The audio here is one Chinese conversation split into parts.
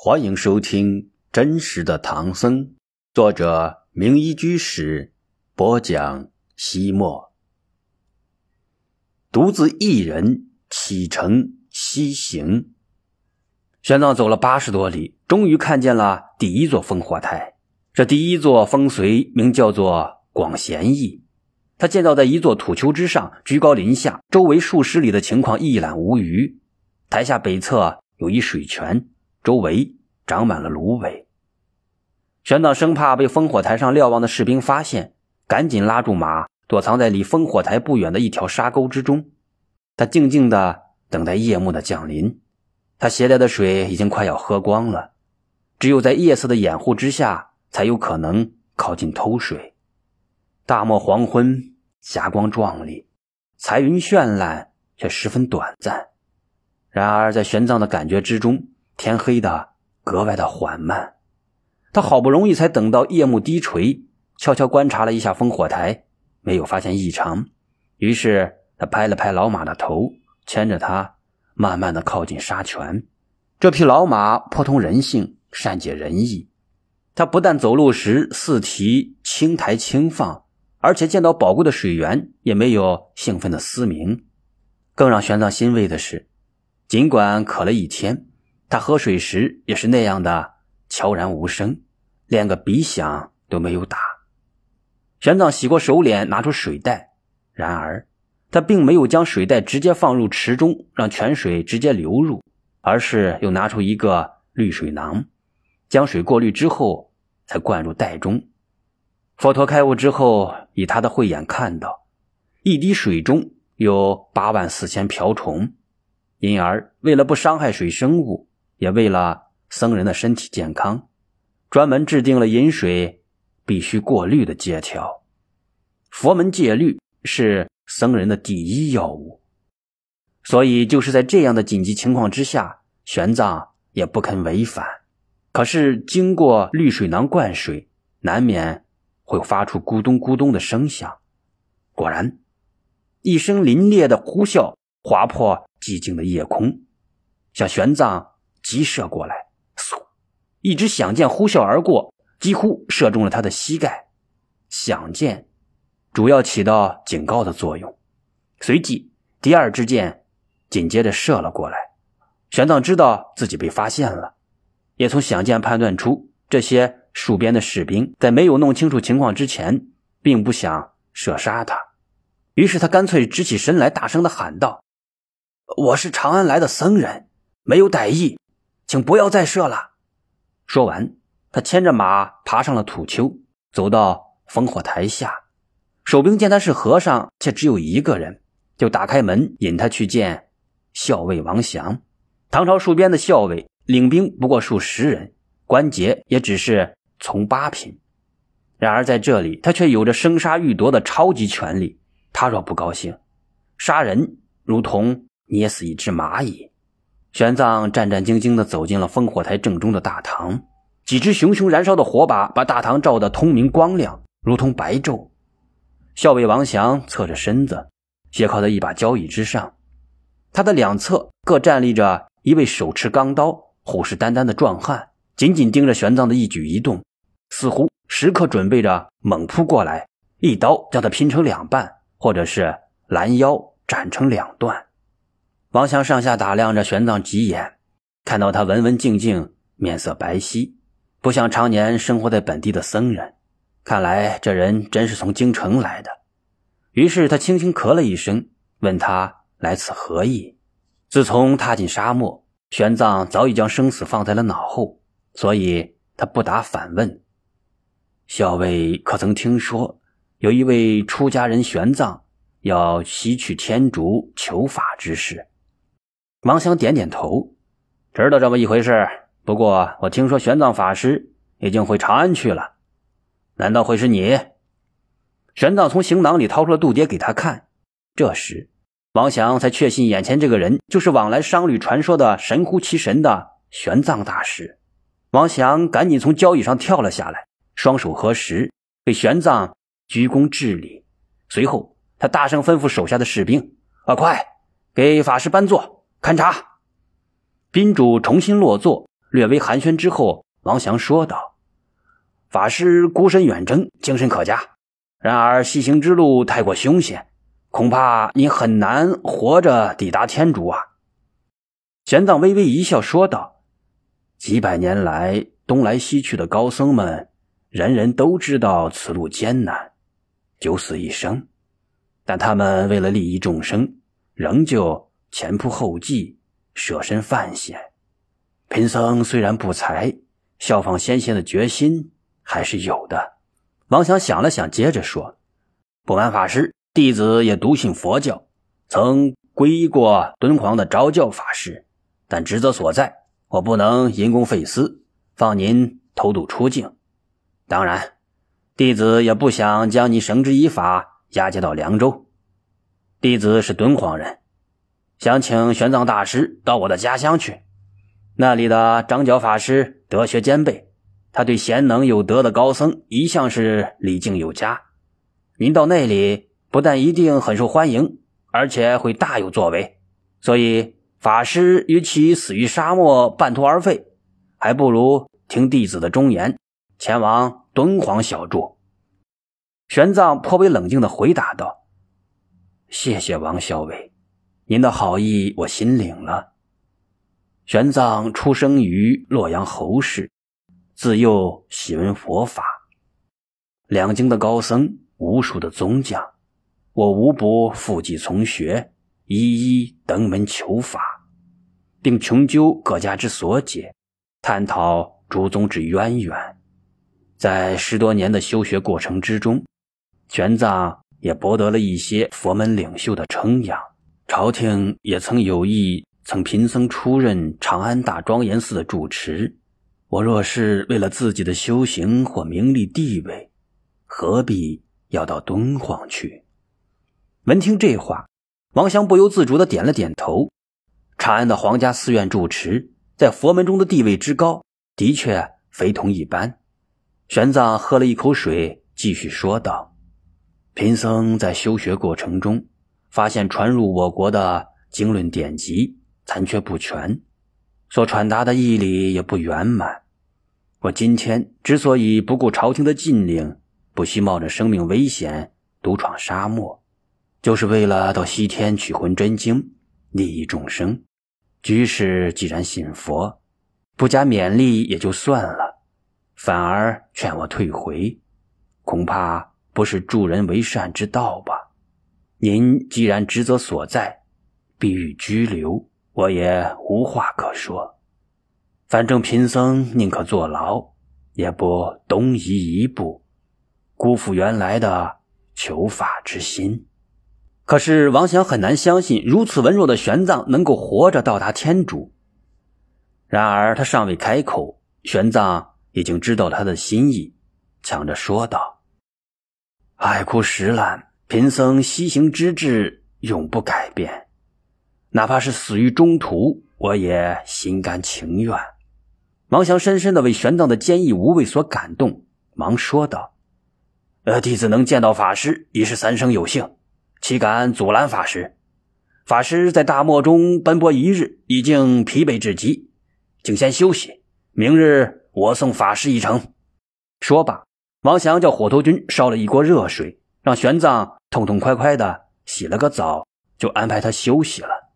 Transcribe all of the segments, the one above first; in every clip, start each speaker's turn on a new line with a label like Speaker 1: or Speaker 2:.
Speaker 1: 欢迎收听《真实的唐僧》，作者名医居士播讲。西莫独自一人启程西行。玄奘走了八十多里，终于看见了第一座烽火台。这第一座烽燧名叫做广贤驿，它建造在一座土丘之上，居高临下，周围数十里的情况一览无余。台下北侧有一水泉。周围长满了芦苇，玄奘生怕被烽火台上瞭望的士兵发现，赶紧拉住马，躲藏在离烽火台不远的一条沙沟之中。他静静的等待夜幕的降临。他携带的水已经快要喝光了，只有在夜色的掩护之下，才有可能靠近偷水。大漠黄昏，霞光壮丽，彩云绚烂，却十分短暂。然而，在玄奘的感觉之中，天黑的格外的缓慢，他好不容易才等到夜幕低垂，悄悄观察了一下烽火台，没有发现异常。于是他拍了拍老马的头，牵着他慢慢的靠近沙泉。这匹老马颇通人性，善解人意。他不但走路时四蹄轻抬轻放，而且见到宝贵的水源也没有兴奋的嘶鸣。更让玄奘欣慰的是，尽管渴了一天。他喝水时也是那样的悄然无声，连个鼻响都没有打。玄奘洗过手脸，拿出水袋，然而他并没有将水袋直接放入池中，让泉水直接流入，而是又拿出一个滤水囊，将水过滤之后才灌入袋中。佛陀开悟之后，以他的慧眼看到，一滴水中有八万四千瓢虫，因而为了不伤害水生物。也为了僧人的身体健康，专门制定了饮水必须过滤的戒条。佛门戒律是僧人的第一要务，所以就是在这样的紧急情况之下，玄奘也不肯违反。可是经过滤水囊灌水，难免会发出咕咚咕咚的声响。果然，一声凛冽的呼啸划破寂静的夜空，向玄奘。急射过来，嗖！一支响箭呼啸而过，几乎射中了他的膝盖。响箭主要起到警告的作用。随即，第二支箭紧接着射了过来。玄奘知道自己被发现了，也从响箭判断出这些戍边的士兵在没有弄清楚情况之前，并不想射杀他。于是他干脆直起身来，大声的喊道：“我是长安来的僧人，没有歹意。”请不要再射了。说完，他牵着马爬上了土丘，走到烽火台下。守兵见他是和尚，且只有一个人，就打开门引他去见校尉王祥。唐朝戍边的校尉领兵不过数十人，官阶也只是从八品。然而在这里，他却有着生杀予夺的超级权力。他若不高兴，杀人如同捏死一只蚂蚁。玄奘战战兢兢地走进了烽火台正中的大堂，几只熊熊燃烧的火把把大堂照得通明光亮，如同白昼。校尉王祥侧着身子，斜靠在一把交椅之上，他的两侧各站立着一位手持钢刀、虎视眈眈的壮汉，紧紧盯着玄奘的一举一动，似乎时刻准备着猛扑过来，一刀将他拼成两半，或者是拦腰斩成两段。王祥上下打量着玄奘几眼，看到他文文静静，面色白皙，不像常年生活在本地的僧人。看来这人真是从京城来的。于是他轻轻咳了一声，问他来此何意。自从踏进沙漠，玄奘早已将生死放在了脑后，所以他不答反问：“校尉可曾听说，有一位出家人玄奘要西去天竺求法之事？”王祥点点头，知道这么一回事。不过我听说玄奘法师已经回长安去了，难道会是你？玄奘从行囊里掏出了度牒给他看。这时，王祥才确信眼前这个人就是往来商旅传说的神乎其神的玄奘大师。王祥赶紧从交椅上跳了下来，双手合十，给玄奘鞠躬致礼。随后，他大声吩咐手下的士兵：“啊快给法师搬坐。”勘察，宾主重新落座，略微寒暄之后，王祥说道：“法师孤身远征，精神可嘉。然而西行之路太过凶险，恐怕你很难活着抵达天竺啊。”玄奘微微一笑，说道：“几百年来东来西去的高僧们，人人都知道此路艰难，九死一生，但他们为了利益众生，仍旧前仆后继，舍身犯险。贫僧虽然不才，效仿先贤的决心还是有的。”王祥想了想，接着说：“不瞒法师，弟子也笃信佛教，曾皈依过敦煌的昭教法师。”但职责所在，我不能因公废私，放您偷渡出境。当然，弟子也不想将你绳之以法，押解到凉州。弟子是敦煌人，想请玄奘大师到我的家乡去。那里的张角法师德学兼备，他对贤能有德的高僧一向是礼敬有加。您到那里，不但一定很受欢迎，而且会大有作为。所以。法师与其死于沙漠半途而废，还不如听弟子的忠言，前往敦煌小住。玄奘颇为冷静地回答道：“谢谢王校尉，您的好意我心领了。”玄奘出生于洛阳侯氏，自幼喜闻佛法，两京的高僧无数的宗讲，我无不附继从学。一一登门求法，并穷究各家之所解，探讨诸宗之渊源。在十多年的修学过程之中，玄奘也博得了一些佛门领袖的称扬。朝廷也曾有意曾贫僧出任长安大庄严寺的住持。我若是为了自己的修行或名利地位，何必要到敦煌去？闻听这话。王祥不由自主的点了点头。长安的皇家寺院住持，在佛门中的地位之高，的确非同一般。玄奘喝了一口水，继续说道：“贫僧在修学过程中，发现传入我国的经论典籍残缺不全，所传达的义理也不圆满。我今天之所以不顾朝廷的禁令，不惜冒着生命危险独闯沙漠。”就是为了到西天取魂真经，利益众生。居士既然信佛，不加勉励也就算了，反而劝我退回，恐怕不是助人为善之道吧？您既然职责所在，必欲拘留，我也无话可说。反正贫僧宁可坐牢，也不东移一步，辜负原来的求法之心。可是王祥很难相信，如此文弱的玄奘能够活着到达天竺。然而他尚未开口，玄奘已经知道他的心意，抢着说道：“海枯石烂，贫僧西行之志永不改变，哪怕是死于中途，我也心甘情愿。”王祥深深的为玄奘的坚毅无畏所感动，忙说道：“呃，弟子能见到法师，已是三生有幸。”岂敢阻拦法师？法师在大漠中奔波一日，已经疲惫至极，请先休息。明日我送法师一程。说罢，王祥叫火头军烧了一锅热水，让玄奘痛痛快快的洗了个澡，就安排他休息了。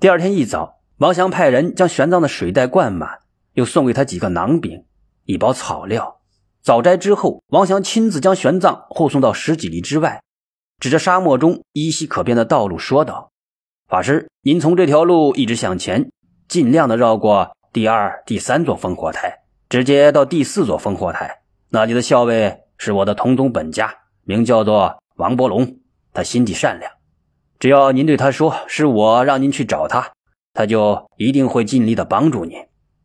Speaker 1: 第二天一早，王祥派人将玄奘的水袋灌满，又送给他几个馕饼、一包草料。早斋之后，王祥亲自将玄奘护送到十几里之外。指着沙漠中依稀可辨的道路说道：“法师，您从这条路一直向前，尽量的绕过第二、第三座烽火台，直接到第四座烽火台。那里的校尉是我的同宗本家，名叫做王伯龙。他心地善良，只要您对他说是我让您去找他，他就一定会尽力的帮助您。”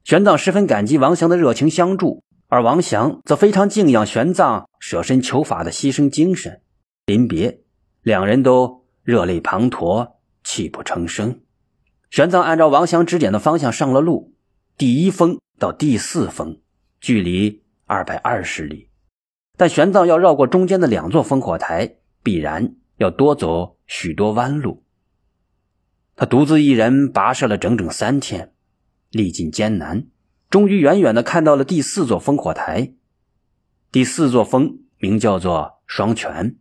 Speaker 1: 玄奘十分感激王祥的热情相助，而王祥则非常敬仰玄奘舍身求法的牺牲精神。临别，两人都热泪滂沱，泣不成声。玄奘按照王祥指点的方向上了路，第一峰到第四峰，距离二百二十里，但玄奘要绕过中间的两座烽火台，必然要多走许多弯路。他独自一人跋涉了整整三天，历尽艰难，终于远远的看到了第四座烽火台。第四座烽名叫做双泉，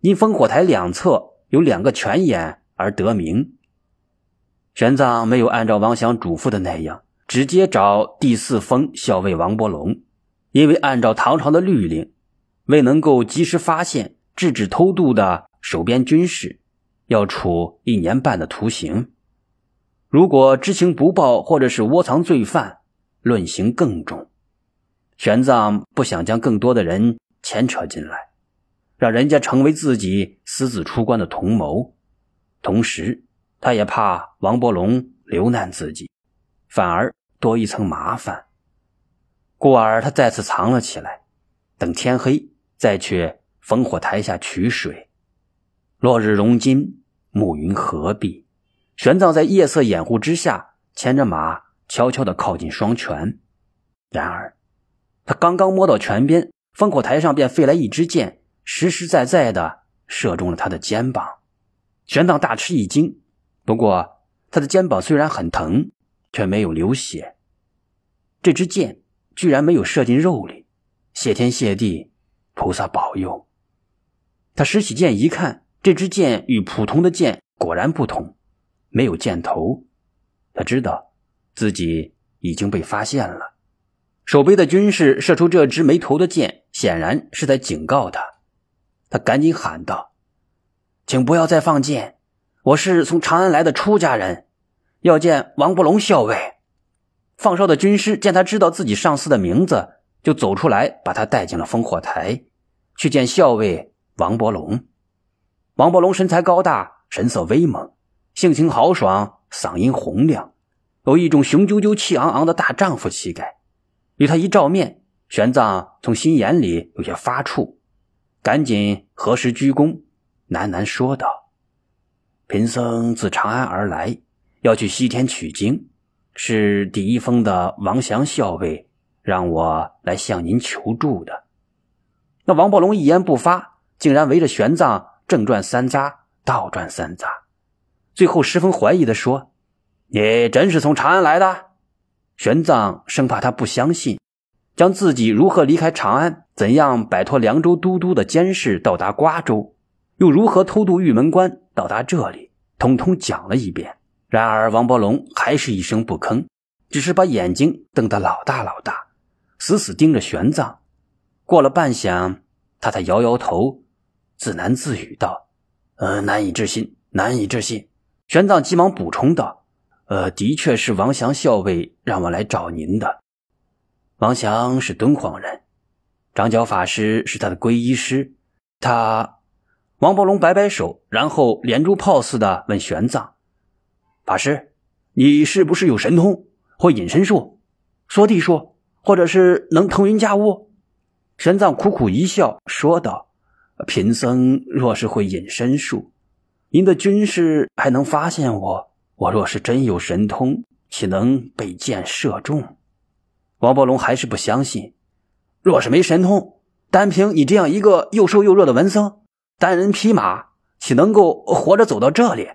Speaker 1: 因烽火台两侧有两个泉眼而得名。玄奘没有按照王祥嘱咐的那样，直接找第四峰校尉王伯龙，因为按照唐朝的律令，未能够及时发现、制止偷渡的守边军士，要处一年半的徒刑；如果知情不报或者是窝藏罪犯，论刑更重。玄奘不想将更多的人牵扯进来，让人家成为自己私自出关的同谋。同时，他也怕王伯龙留难自己，反而多一层麻烦。故而他再次藏了起来，等天黑再去烽火台下取水。落日融金，暮云合璧。玄奘在夜色掩护之下，牵着马悄悄地靠近双泉。然而，他刚刚摸到泉边，烽火台上便飞来一支箭，实实在在的射中了他的肩膀。玄奘大吃一惊，不过他的肩膀虽然很疼，却没有流血。这支箭居然没有射进肉里，谢天谢地，菩萨保佑。他拾起剑一看，这支箭与普通的箭果然不同，没有箭头。他知道自己已经被发现了。守备的军士射出这支没头的箭，显然是在警告他。他赶紧喊道：“请不要再放箭！我是从长安来的出家人，要见王伯龙校尉。”放哨的军师见他知道自己上司的名字，就走出来，把他带进了烽火台，去见校尉王伯龙。王伯龙身材高大，神色威猛，性情豪爽，嗓音洪亮，有一种雄赳赳、气昂昂的大丈夫气概。与他一照面，玄奘从心眼里有些发怵，赶紧合十鞠躬，喃喃说道：“贫僧自长安而来，要去西天取经，是第一峰的王祥校尉让我来向您求助的。”那王伯龙一言不发，竟然围着玄奘正转三匝，倒转三匝，最后十分怀疑的说：“你真是从长安来的？”玄奘生怕他不相信，将自己如何离开长安，怎样摆脱凉州都督的监视到达瓜州，又如何偷渡玉门关到达这里，通通讲了一遍。然而王伯龙还是一声不吭，只是把眼睛瞪得老大老大，死死盯着玄奘。过了半晌，他才摇摇头，自言自语道：“呃，难以置信，难以置信。”玄奘急忙补充道。呃，的确是王祥校尉让我来找您的。王祥是敦煌人，长角法师是他的皈依师。他，王伯龙摆摆手，然后连珠炮似的问玄奘：“法师，你是不是有神通，会隐身术、缩地术，或者是能腾云驾雾？”玄奘苦苦一笑，说道：“贫僧若是会隐身术，您的军士还能发现我？”我若是真有神通，岂能被箭射中？王伯龙还是不相信。若是没神通，单凭你这样一个又瘦又弱的文僧，单人匹马，岂能够活着走到这里？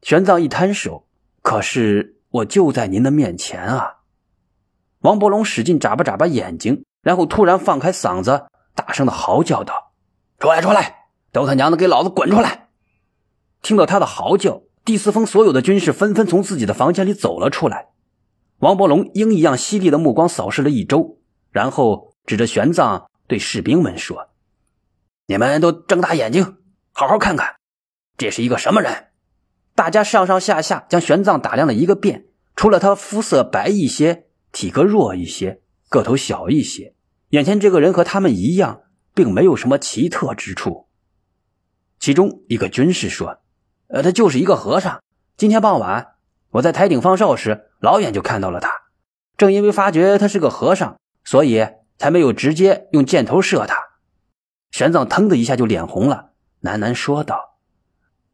Speaker 1: 玄奘一摊手，可是我就在您的面前啊！王伯龙使劲眨巴眨巴眼睛，然后突然放开嗓子，大声的嚎叫道：“出来，出来！都他娘的给老子滚出来！”听到他的嚎叫。第四峰所有的军士纷纷从自己的房间里走了出来。王伯龙鹰一样犀利的目光扫视了一周，然后指着玄奘对士兵们说：“你们都睁大眼睛，好好看看，这是一个什么人？”大家上上下下将玄奘打量了一个遍，除了他肤色白一些、体格弱一些、个头小一些，眼前这个人和他们一样，并没有什么奇特之处。其中一个军士说。呃，他就是一个和尚。今天傍晚，我在台顶放哨时，老远就看到了他。正因为发觉他是个和尚，所以才没有直接用箭头射他。玄奘腾的一下就脸红了，喃喃说道：“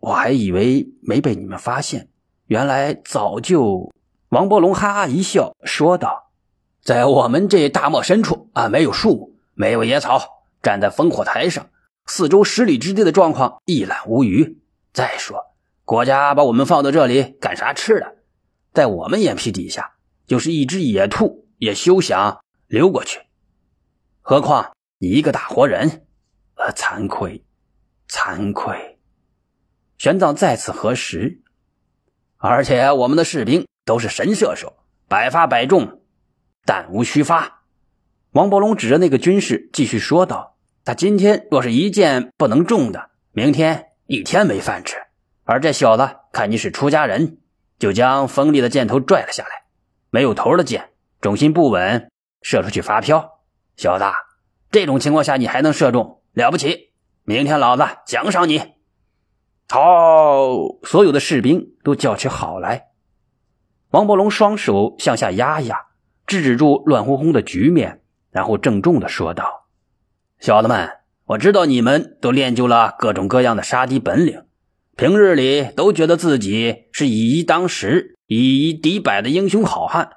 Speaker 1: 我还以为没被你们发现，原来早就……”王伯龙哈哈一笑，说道：“在我们这大漠深处啊，没有树木，没有野草，站在烽火台上，四周十里之地的状况一览无余。”再说，国家把我们放到这里干啥吃的？在我们眼皮底下，就是一只野兔也休想溜过去。何况你一个大活人，呃，惭愧，惭愧。玄奘再次核实，而且我们的士兵都是神射手，百发百中，弹无虚发。王伯龙指着那个军士继续说道：“他今天若是一箭不能中的，明天一天没饭吃。而这小子看你是出家人，就将锋利的箭头拽了下来，没有头的箭，重心不稳，射出去发飘。小子，这种情况下你还能射中，了不起！明天老子奖赏你。”好！所有的士兵都叫起好来。王伯龙双手向下压压，制止住乱哄哄的局面，然后郑重的说道：“小子们，我知道你们都练就了各种各样的杀敌本领，平日里都觉得自己是以一当十、以一敌百的英雄好汉。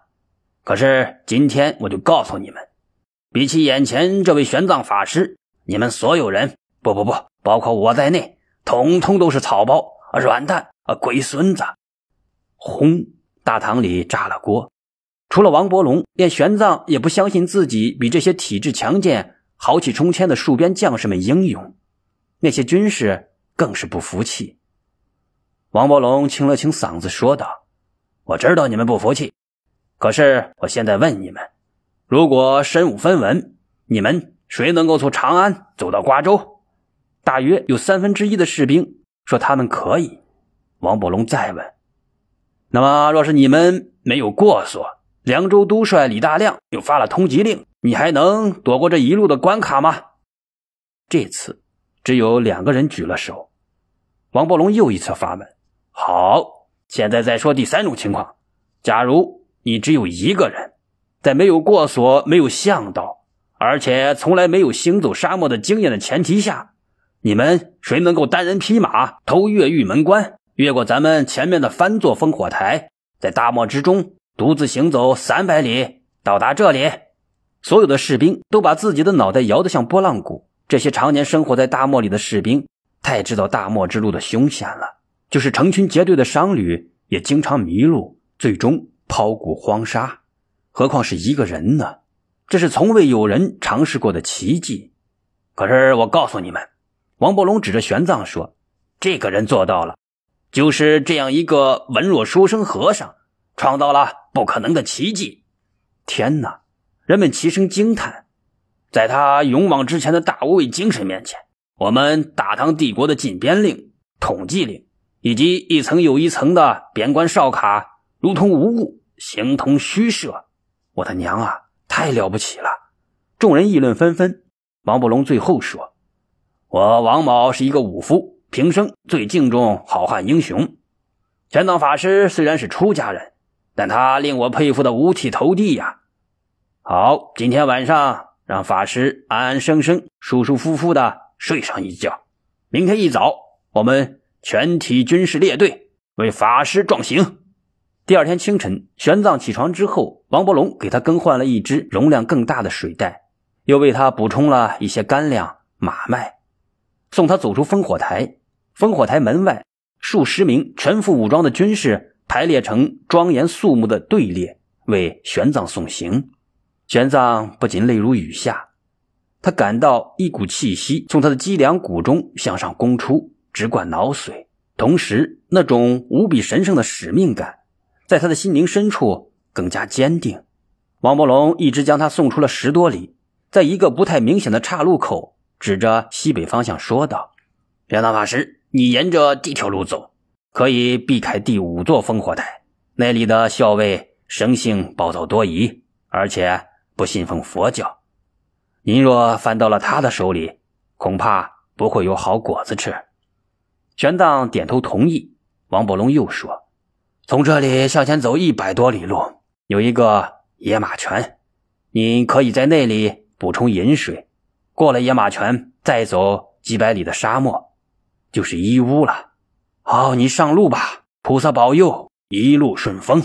Speaker 1: 可是今天我就告诉你们，比起眼前这位玄奘法师，你们所有人，不不不，包括我在内。”统统都是草包、软蛋、啊龟孙子！轰！大堂里炸了锅。除了王伯龙，连玄奘也不相信自己比这些体质强健、豪气冲天的戍边将士们英勇。那些军士更是不服气。王伯龙清了清嗓子说道：“我知道你们不服气，可是我现在问你们：如果身无分文，你们谁能够从长安走到瓜州？”大约有三分之一的士兵说他们可以。王伯龙再问：“那么，若是你们没有过错，凉州都帅李大亮又发了通缉令，你还能躲过这一路的关卡吗？”这次只有两个人举了手。王伯龙又一次发问：“好，现在再说第三种情况。假如你只有一个人，在没有过所、没有向导，而且从来没有行走沙漠的经验的前提下。”你们谁能够单人匹马偷越玉门关，越过咱们前面的翻座烽火台，在大漠之中独自行走三百里，到达这里？所有的士兵都把自己的脑袋摇得像拨浪鼓。这些常年生活在大漠里的士兵太知道大漠之路的凶险了，就是成群结队的商旅也经常迷路，最终抛骨荒沙。何况是一个人呢？这是从未有人尝试过的奇迹。可是我告诉你们。王伯龙指着玄奘说：“这个人做到了，就是这样一个文弱书生和尚，创造了不可能的奇迹。”天哪！人们齐声惊叹。在他勇往直前的大无畏精神面前，我们大唐帝国的禁边令、统计令以及一层又一层的边关哨卡，如同无物，形同虚设。我的娘啊，太了不起了！众人议论纷纷。王伯龙最后说。我王某是一个武夫，平生最敬重好汉英雄。玄奘法师虽然是出家人，但他令我佩服的五体投地呀。好，今天晚上让法师安安生生、舒舒服服的睡上一觉。明天一早，我们全体军士列队为法师壮行。第二天清晨，玄奘起床之后，王伯龙给他更换了一只容量更大的水袋，又为他补充了一些干粮、马麦。送他走出烽火台，烽火台门外，数十名全副武装的军士排列成庄严肃穆的队列，为玄奘送行。玄奘不仅泪如雨下，他感到一股气息从他的脊梁骨中向上攻出，直灌脑髓，同时那种无比神圣的使命感，在他的心灵深处更加坚定。王伯龙一直将他送出了十多里，在一个不太明显的岔路口。指着西北方向说道：“玄奘法师，你沿着这条路走，可以避开第五座烽火台。那里的校尉生性暴躁多疑，而且不信奉佛教。您若翻到了他的手里，恐怕不会有好果子吃。”玄奘点头同意。王伯龙又说：“从这里向前走一百多里路，有一个野马泉，您可以在那里补充饮水。”过了野马泉，再走几百里的沙漠，就是伊乌了。好，你上路吧，菩萨保佑，一路顺风。